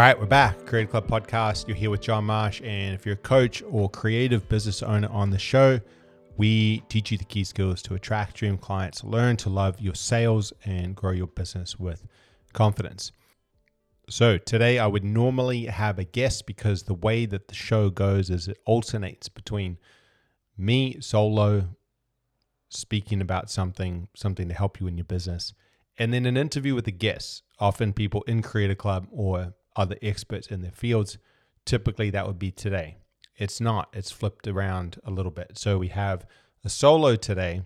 Right, we're back. Creative Club Podcast. You're here with John Marsh. And if you're a coach or creative business owner on the show, we teach you the key skills to attract dream clients, learn to love your sales, and grow your business with confidence. So, today I would normally have a guest because the way that the show goes is it alternates between me solo speaking about something, something to help you in your business, and then an interview with a guest, often people in Creative Club or other experts in their fields. Typically, that would be today. It's not, it's flipped around a little bit. So we have a solo today,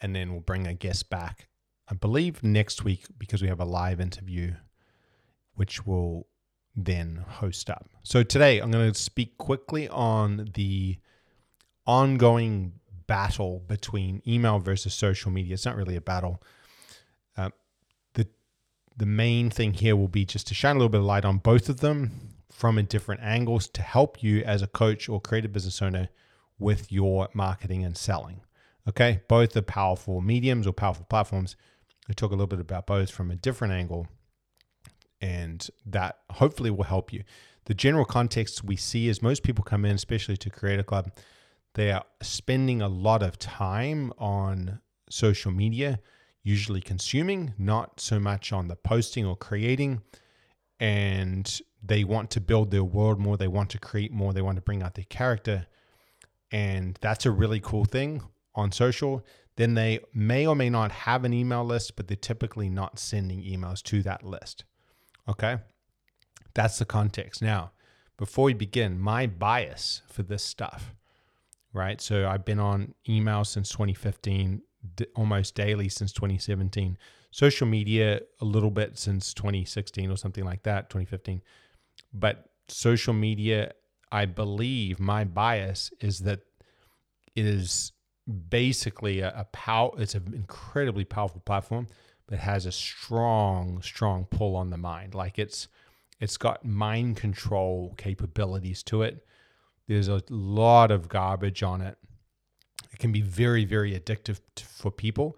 and then we'll bring a guest back, I believe, next week because we have a live interview, which will then host up. So today, I'm going to speak quickly on the ongoing battle between email versus social media. It's not really a battle the main thing here will be just to shine a little bit of light on both of them from a different angles to help you as a coach or creative business owner with your marketing and selling. Okay, both are powerful mediums or powerful platforms. I talk a little bit about both from a different angle, and that hopefully will help you. The general context we see is most people come in, especially to Creative Club, they are spending a lot of time on social media usually consuming, not so much on the posting or creating. And they want to build their world more, they want to create more, they want to bring out their character. And that's a really cool thing on social. Then they may or may not have an email list, but they're typically not sending emails to that list. Okay. That's the context. Now, before we begin, my bias for this stuff, right? So I've been on email since 2015 d- almost daily since 2017. Social media a little bit since 2016 or something like that, 2015. But social media, I believe my bias is that it is basically a, a power. It's an incredibly powerful platform, but has a strong, strong pull on the mind. Like it's it's got mind control capabilities to it. There's a lot of garbage on it it can be very, very addictive to, for people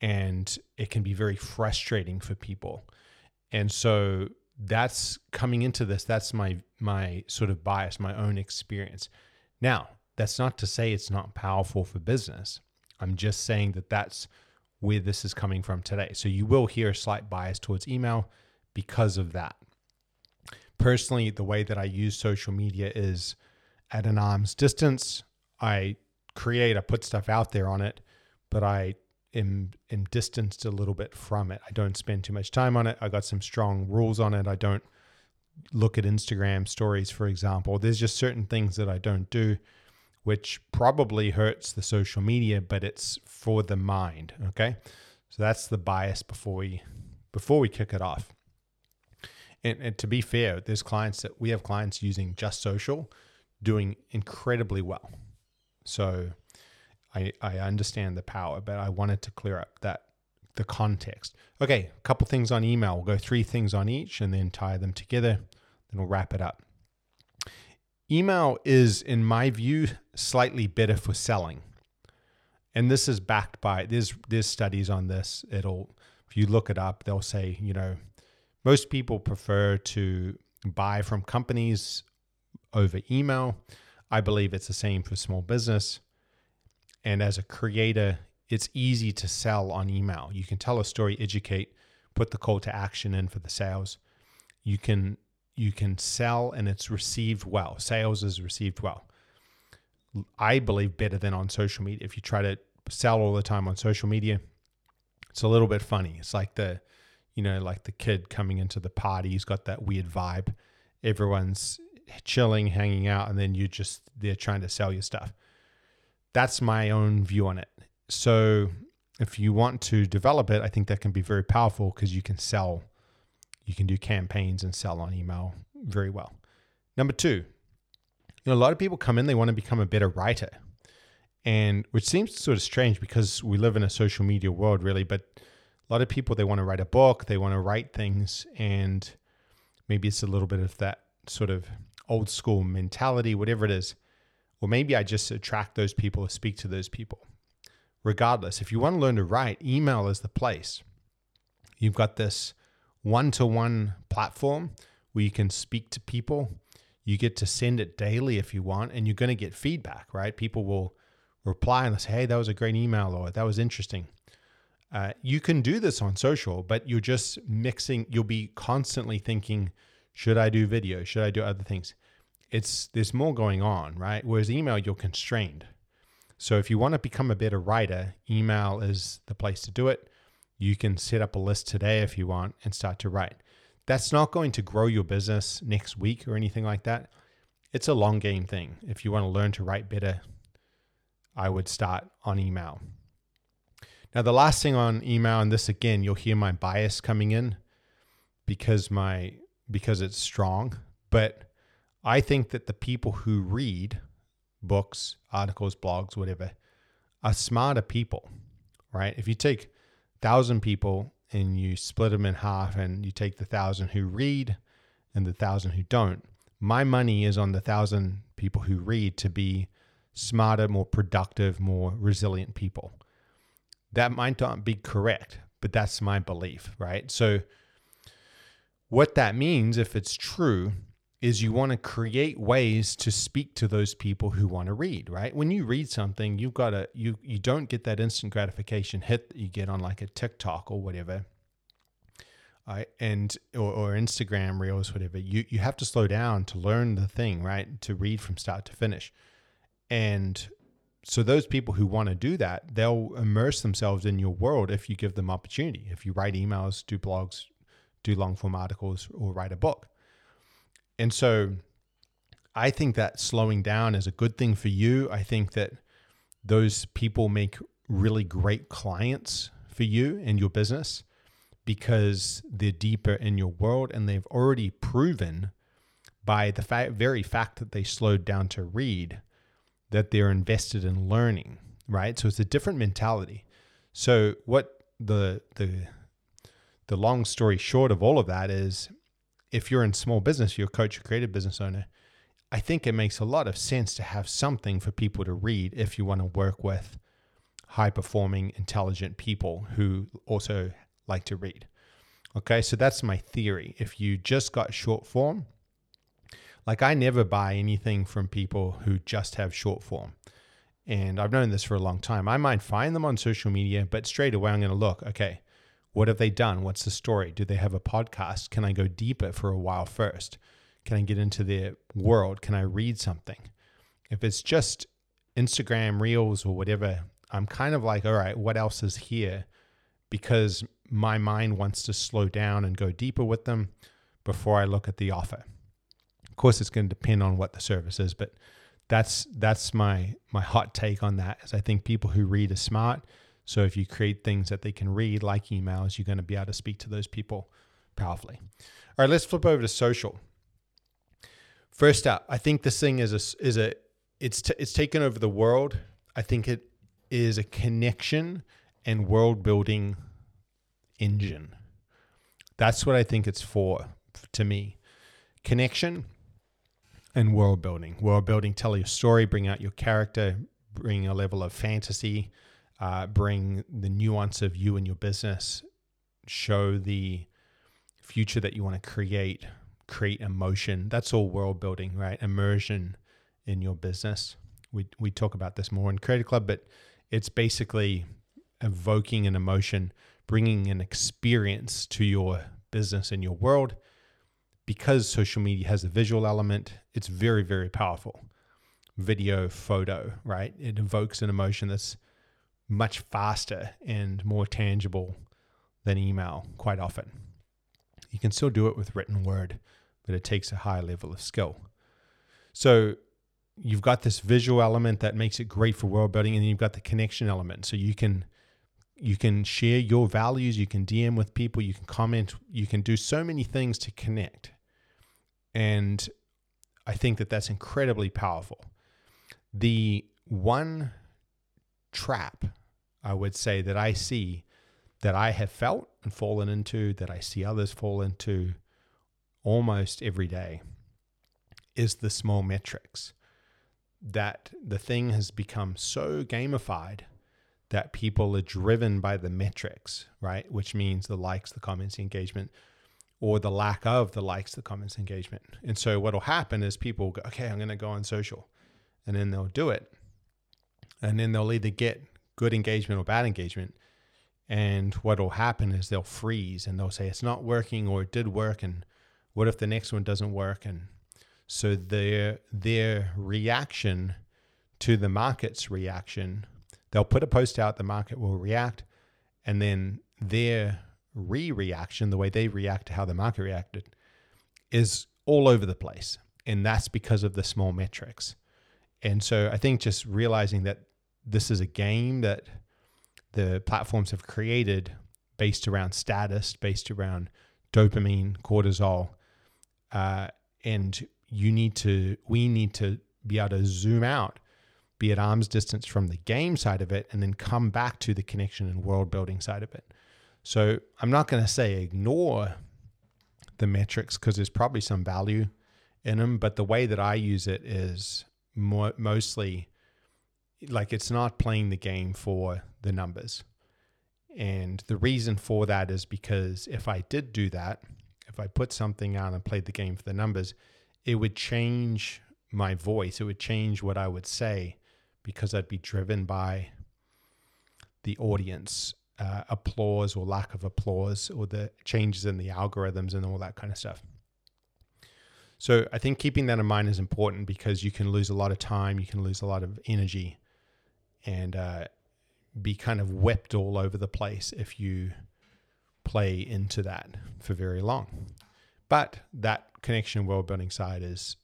and it can be very frustrating for people. And so that's coming into this, that's my my sort of bias, my own experience. Now, that's not to say it's not powerful for business. I'm just saying that that's where this is coming from today. So you will hear a slight bias towards email because of that. Personally, the way that I use social media is at an arm's distance. I create, I put stuff out there on it, but I am, am distanced a little bit from it. I don't spend too much time on it. I got some strong rules on it. I don't look at Instagram stories, for example. There's just certain things that I don't do, which probably hurts the social media, but it's for the mind. Okay. So that's the bias before we before we kick it off. And, and to be fair, there's clients that we have clients using just social doing incredibly well. So I, I understand the power, but I wanted to clear up that the context. Okay, a couple things on email. We'll go three things on each and then tie them together. Then we'll wrap it up. Email is, in my view, slightly better for selling. And this is backed by there's there's studies on this. It'll if you look it up, they'll say, you know, most people prefer to buy from companies over email. I believe it's the same for small business. And as a creator, it's easy to sell on email. You can tell a story, educate, put the call to action in for the sales. You can you can sell and it's received well. Sales is received well. I believe better than on social media. If you try to sell all the time on social media, it's a little bit funny. It's like the, you know, like the kid coming into the party. He's got that weird vibe. Everyone's chilling, hanging out, and then you just they're trying to sell you stuff. That's my own view on it. So if you want to develop it, I think that can be very powerful because you can sell, you can do campaigns and sell on email very well. Number two, you know, a lot of people come in, they want to become a better writer. And which seems sort of strange because we live in a social media world, really. But a lot of people, they want to write a book, they want to write things. And maybe it's a little bit of that sort of old school mentality, whatever it is. Or maybe I just attract those people or speak to those people. Regardless, if you want to learn to write, email is the place. You've got this one to one platform where you can speak to people. You get to send it daily if you want, and you're going to get feedback, right? People will reply and say, hey, that was a great email or that was interesting. Uh, you can do this on social, but you're just mixing, you'll be constantly thinking, should I do video? Should I do other things? It's there's more going on, right? Whereas email, you're constrained. So if you want to become a better writer, email is the place to do it. You can set up a list today if you want and start to write. That's not going to grow your business next week or anything like that. It's a long game thing. If you want to learn to write better, I would start on email. Now, the last thing on email, and this again, you'll hear my bias coming in because my because it's strong, but I think that the people who read books, articles, blogs, whatever, are smarter people, right? If you take thousand people and you split them in half and you take the thousand who read and the thousand who don't, my money is on the thousand people who read to be smarter, more productive, more resilient people. That might not be correct, but that's my belief, right? So, what that means, if it's true, is you want to create ways to speak to those people who want to read, right? When you read something, you've got to you you don't get that instant gratification hit that you get on like a TikTok or whatever. Right? And or, or Instagram reels, whatever. You you have to slow down to learn the thing, right? To read from start to finish. And so those people who want to do that, they'll immerse themselves in your world if you give them opportunity. If you write emails, do blogs, do long form articles, or write a book. And so I think that slowing down is a good thing for you. I think that those people make really great clients for you and your business because they're deeper in your world and they've already proven by the fact, very fact that they slowed down to read that they're invested in learning, right? So it's a different mentality. So what the the the long story short of all of that is if you're in small business, you're a coach, a creative business owner, I think it makes a lot of sense to have something for people to read if you want to work with high performing, intelligent people who also like to read. Okay, so that's my theory. If you just got short form, like I never buy anything from people who just have short form. And I've known this for a long time. I might find them on social media, but straight away I'm going to look, okay, what have they done? What's the story? Do they have a podcast? Can I go deeper for a while first? Can I get into their world? Can I read something? If it's just Instagram reels or whatever, I'm kind of like, all right, what else is here? Because my mind wants to slow down and go deeper with them before I look at the offer. Of course, it's going to depend on what the service is, but that's that's my my hot take on that. Is I think people who read are smart so if you create things that they can read, like emails, you're going to be able to speak to those people powerfully. All right, let's flip over to social. First up, I think this thing is a is a it's t- it's taken over the world. I think it is a connection and world building engine. That's what I think it's for to me. Connection and world building. World building, tell your story, bring out your character, bring a level of fantasy, uh, bring the nuance of you and your business, show the future that you want to create, create emotion. That's all world building, right? Immersion in your business. We, we talk about this more in Creative Club, but it's basically evoking an emotion, bringing an experience to your business and your world. Because social media has a visual element, it's very, very powerful. Video, photo, right? It evokes an emotion that's much faster and more tangible than email quite often. You can still do it with written word, but it takes a high level of skill. So you've got this visual element that makes it great for world building, and then you've got the connection element. So you can you can share your values, you can DM with people, you can comment, you can do so many things to connect. And I think that that's incredibly powerful. The one trap, I would say, that I see that I have felt and fallen into, that I see others fall into almost every day, is the small metrics. That the thing has become so gamified that people are driven by the metrics, right? Which means the likes, the comments, the engagement. or the lack of the likes, the comments, engagement. And so what'll happen is people go, okay, I'm going to go on social, and then they'll do it, and then they'll either get good engagement or bad engagement. And what'll happen is they'll freeze and they'll say it's not working or it did work, and what if the next one doesn't work? And so their their reaction to the market's reaction, they'll put a post out, the market will react, and then their re reaction, the way they react to how the market reacted, is all over the place. And that's because of the small metrics. And so I think just realizing that this is a game that the platforms have created based around status, based around dopamine, cortisol, uh, and you need to, we need to be able to zoom out, be at arm's distance from the game side of it, and then come back to the connection and world building side of it. So I'm not going to say ignore the metrics because there's probably some value in them, but the way that I use it is more, mostly like it's not playing the game for the numbers. And the reason for that is because if I did do that, if I put something out and played the game for the numbers, it would change my voice. It would change what I would say because I'd be driven by the audience uh, applause or lack of applause or the changes in the algorithms and all that kind of stuff. So I think keeping that in mind is important because you can lose a lot of time, you can lose a lot of energy, and uh, be kind of whipped all over the place if you play into that for very long. But that connection world building side is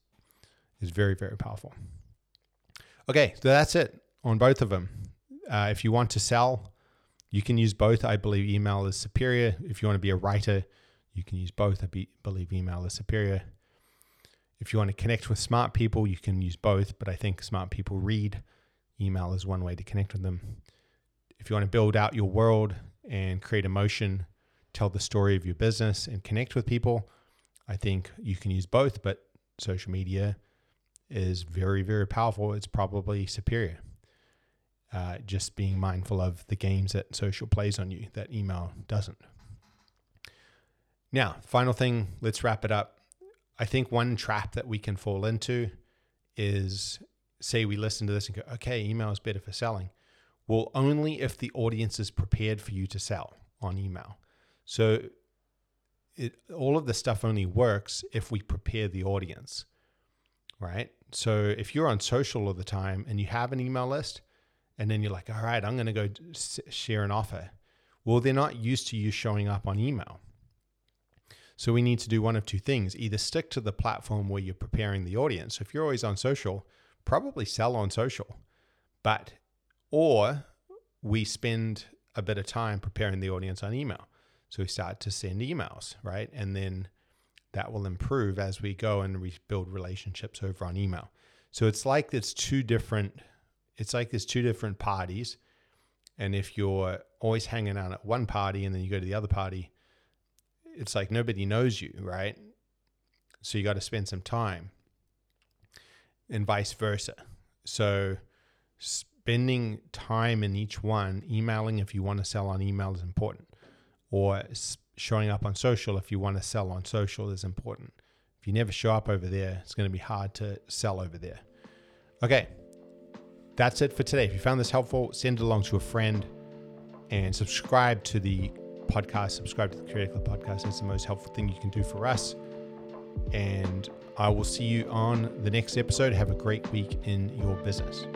is very very powerful. Okay, so that's it on both of them. Uh, if you want to sell you can use both. I believe email is superior. If you want to be a writer, you can use both. I be, believe email is superior. If you want to connect with smart people, you can use both, but I think smart people read. Email is one way to connect with them. If you want to build out your world and create emotion, tell the story of your business and connect with people, I think you can use both, but social media is very, very powerful. It's probably superior uh, just being mindful of the games that social plays on you that email doesn't. Now, final thing, let's wrap it up. I think one trap that we can fall into is say we listen to this and go, okay, email is better for selling. Well, only if the audience is prepared for you to sell on email. So it, all of the stuff only works if we prepare the audience, right? So if you're on social all the time and you have an email list, and then you're like, all right, I'm going to go share an offer. Well, they're not used to you showing up on email. So we need to do one of two things either stick to the platform where you're preparing the audience. So if you're always on social, probably sell on social, but, or we spend a bit of time preparing the audience on email. So we start to send emails, right? And then that will improve as we go and we build relationships over on email. So it's like it's two different it's like there's two different parties. And if you're always hanging out at one party and then you go to the other party, it's like nobody knows you, right? So you got to spend some time and vice versa. So spending time in each one, emailing if you want to sell on email is important, or showing up on social if you want to sell on social is important. If you never show up over there, it's going to be hard to sell over there. Okay, that's it for today. If you found this helpful, send it along to a friend and subscribe to the podcast. Subscribe to the Creative Club podcast. It's the most helpful thing you can do for us. And I will see you on the next episode. Have a great week in your business.